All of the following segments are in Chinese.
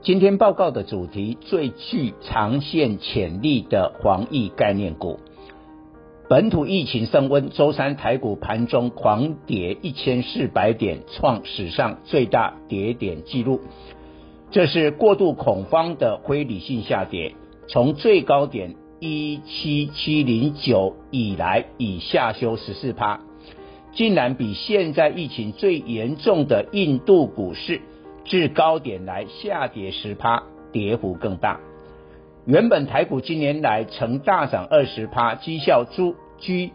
今天报告的主题，最具长线潜力的防疫概念股。本土疫情升温，周三台股盘中狂跌一千四百点，创史上最大跌点纪录。这是过度恐慌的非理性下跌，从最高点一七七零九以来，已下修十四趴。竟然比现在疫情最严重的印度股市至高点来下跌十趴，跌幅更大。原本台股今年来曾大涨二十趴，绩效居居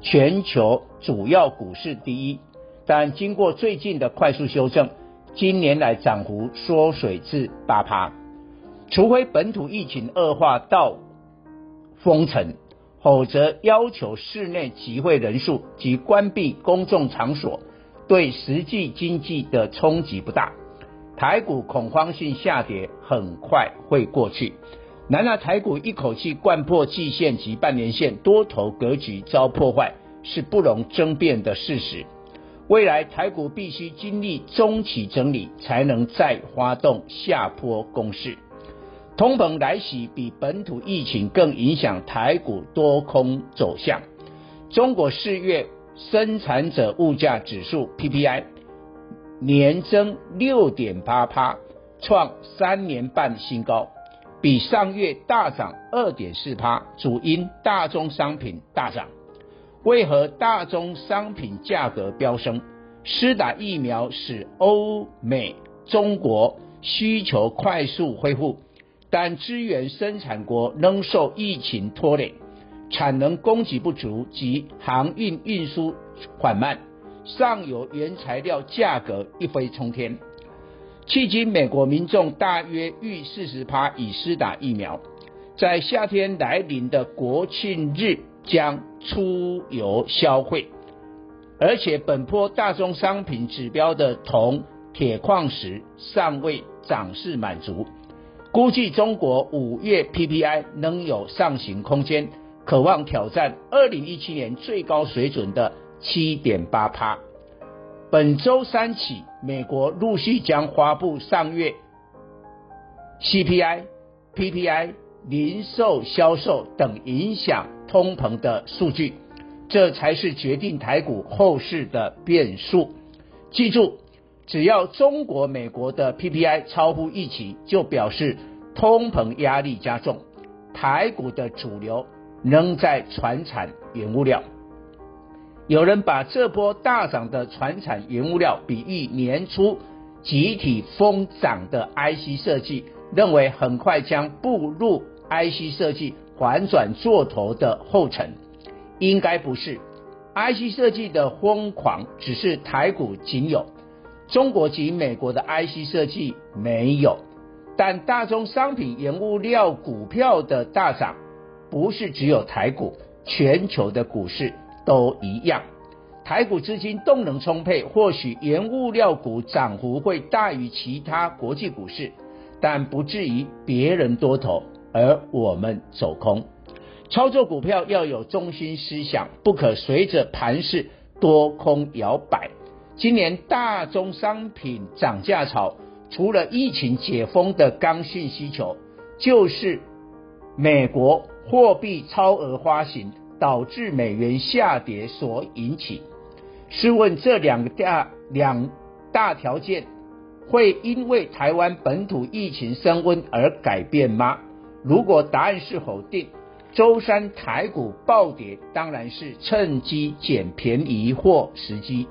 全球主要股市第一，但经过最近的快速修正，今年来涨幅缩水至八趴。除非本土疫情恶化到封城。否则，要求室内集会人数及关闭公众场所，对实际经济的冲击不大。台股恐慌性下跌很快会过去。然而，台股一口气掼破季线及半年线，多头格局遭破坏，是不容争辩的事实。未来台股必须经历中期整理，才能再发动下坡攻势。通膨来袭，比本土疫情更影响台股多空走向。中国四月生产者物价指数 PPI 年增六点八趴，创三年半新高，比上月大涨二点四趴。主因大宗商品大涨。为何大宗商品价格飙升？施打疫苗使欧美中国需求快速恢复。但资源生产国仍受疫情拖累，产能供给不足及航运运输缓慢，上游原材料价格一飞冲天。迄今美国民众大约逾四十趴已施打疫苗，在夏天来临的国庆日将出游消费，而且本波大宗商品指标的铜、铁矿石尚未涨势满足。估计中国五月 PPI 仍有上行空间，渴望挑战二零一七年最高水准的七点八趴。本周三起，美国陆续将发布上月 CPI、PPI、零售销售等影响通膨的数据，这才是决定台股后市的变数。记住。只要中国、美国的 PPI 超乎预期，就表示通膨压力加重。台股的主流仍在传产原物料。有人把这波大涨的传产原物料比喻年初集体疯涨的 IC 设计，认为很快将步入 IC 设计反转做头的后尘。应该不是，IC 设计的疯狂只是台股仅有。中国及美国的 IC 设计没有，但大宗商品原物料股票的大涨，不是只有台股，全球的股市都一样。台股资金动能充沛，或许原物料股涨幅会大于其他国际股市，但不至于别人多头而我们走空。操作股票要有中心思想，不可随着盘势多空摇摆。今年大宗商品涨价潮，除了疫情解封的刚性需求，就是美国货币超额发行导致美元下跌所引起。试问这两个大两大条件会因为台湾本土疫情升温而改变吗？如果答案是否定，周三台股暴跌当然是趁机捡便宜货时机。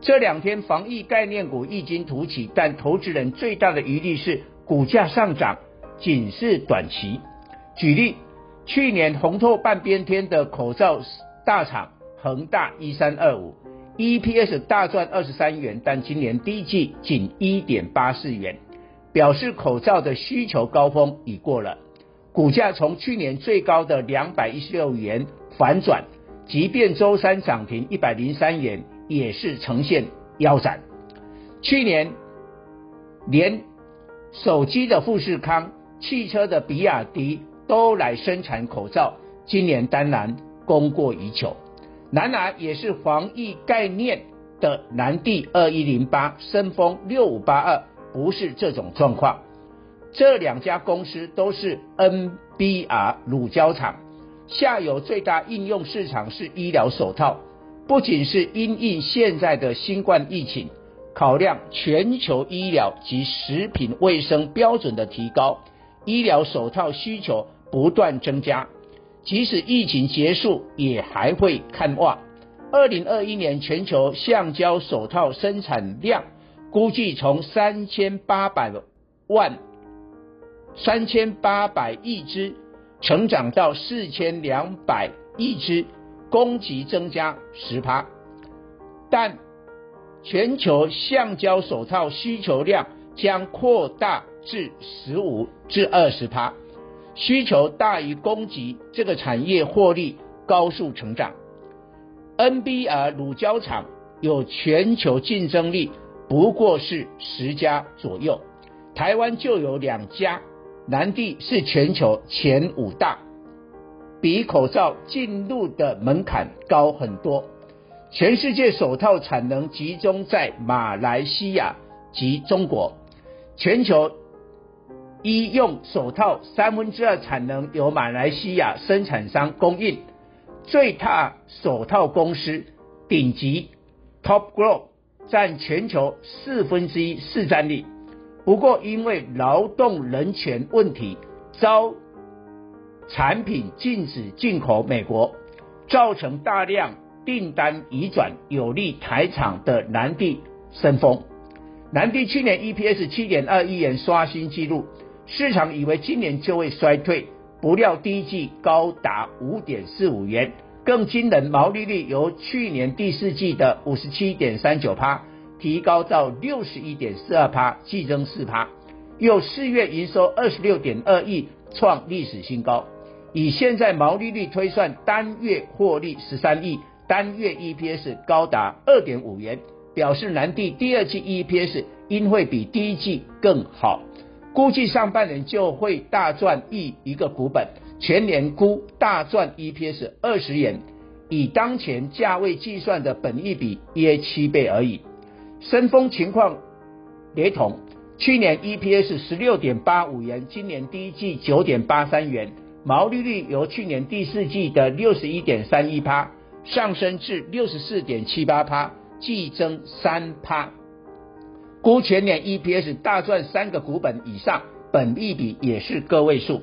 这两天防疫概念股异军突起，但投资人最大的疑虑是股价上涨仅是短期。举例，去年红透半边天的口罩大厂恒大一三二五，EPS 大赚二十三元，但今年第一季仅一点八四元，表示口罩的需求高峰已过了。股价从去年最高的两百一十六元反转，即便周三涨停一百零三元，也是呈现腰斩。去年连手机的富士康、汽车的比亚迪都来生产口罩，今年当然供过于求。南亚也是防疫概念的南帝二一零八、深丰六五八二，不是这种状况。这两家公司都是 NBR 乳胶厂，下游最大应用市场是医疗手套，不仅是因应现在的新冠疫情，考量全球医疗及食品卫生标准的提高，医疗手套需求不断增加，即使疫情结束也还会看旺。二零二一年全球橡胶手套生产量估计从三千八百万。三千八百亿只，成长到四千两百亿只，供给增加十趴，但全球橡胶手套需求量将扩大至十五至二十趴，需求大于供给，这个产业获利高速成长。NBR 乳胶厂有全球竞争力，不过是十家左右，台湾就有两家。南帝是全球前五大，比口罩进入的门槛高很多。全世界手套产能集中在马来西亚及中国，全球医用手套三分之二产能由马来西亚生产商供应。最大手套公司顶级 Top Glove 占全球四分之一市占率。不过，因为劳动人权问题，遭产品禁止进口美国，造成大量订单移转，有利台厂的南帝、森丰。南帝去年 EPS 七点二亿元刷新纪录，市场以为今年就会衰退，不料第一季高达五点四五元，更惊人，毛利率由去年第四季的五十七点三九趴。提高到六十一点四二趴，季增四趴，又四月营收二十六点二亿，创历史新高。以现在毛利率推算，单月获利十三亿，单月 EPS 高达二点五元，表示南帝第二季 EPS 应会比第一季更好，估计上半年就会大赚一一个股本，全年估大赚 EPS 二十元，以当前价位计算的本益比约七倍而已。森丰情况雷同，去年 EPS 十六点八五元，今年第一季九点八三元，毛利率由去年第四季的六十一点三一趴上升至六十四点七八趴，季增三趴，估全年 EPS 大赚三个股本以上，本益比也是个位数。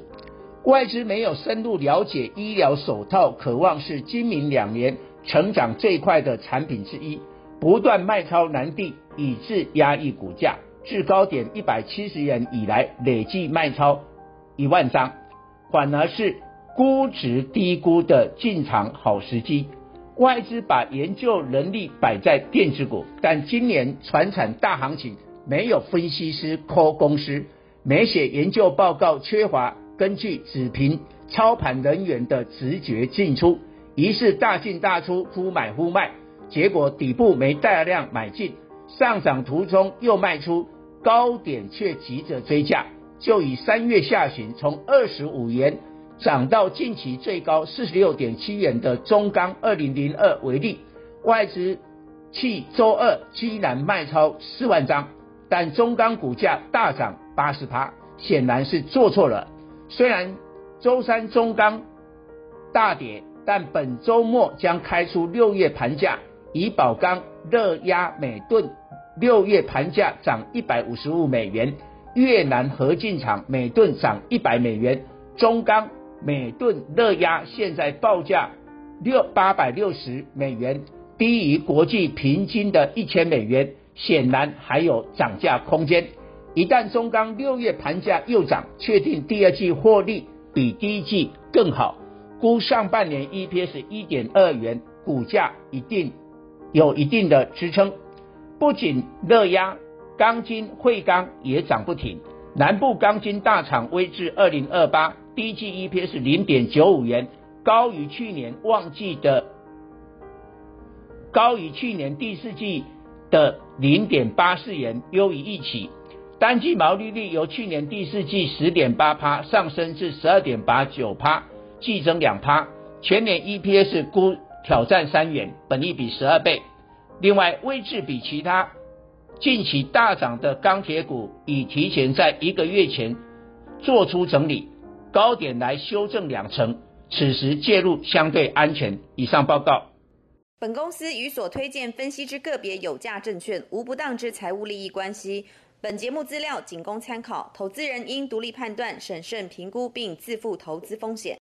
外资没有深入了解医疗手套，可望是今明两年成长最快的产品之一。不断卖超南帝，以致压抑股价，至高点一百七十元以来累计卖超一万张，反而是估值低估的进场好时机。外资把研究能力摆在电子股，但今年船产大行情没有分析师 call 公司，没写研究报告，缺乏根据，只凭操盘人员的直觉进出，于是大进大出，忽买忽卖。结果底部没大量买进，上涨途中又卖出，高点却急着追价。就以三月下旬从二十五元涨到近期最高四十六点七元的中钢二零零二为例，外资弃周二居然卖超四万张，但中钢股价大涨八十趴，显然是做错了。虽然周三中钢大跌，但本周末将开出六月盘价。怡宝钢热压每吨六月盘价涨一百五十五美元，越南合进厂每吨涨一百美元，中钢每吨热压现在报价六八百六十美元，低于国际平均的一千美元，显然还有涨价空间。一旦中钢六月盘价又涨，确定第二季获利比第一季更好，估上半年 EPS 一点二元，股价一定。有一定的支撑，不仅热压、钢筋、汇钢也涨不停。南部钢筋大厂威致二零二八第一季 EPS 零点九五元，高于去年旺季的，高于去年第四季的零点八四元，优于预期。单季毛利率由去年第四季十点八趴上升至十二点八九趴，季增两趴。全年 EPS 估挑战三元，本益比十二倍。另外，位置比其他近期大涨的钢铁股，已提前在一个月前做出整理，高点来修正两成，此时介入相对安全。以上报告。本公司与所推荐分析之个别有价证券无不当之财务利益关系。本节目资料仅供参考，投资人应独立判断、审慎评估并自负投资风险。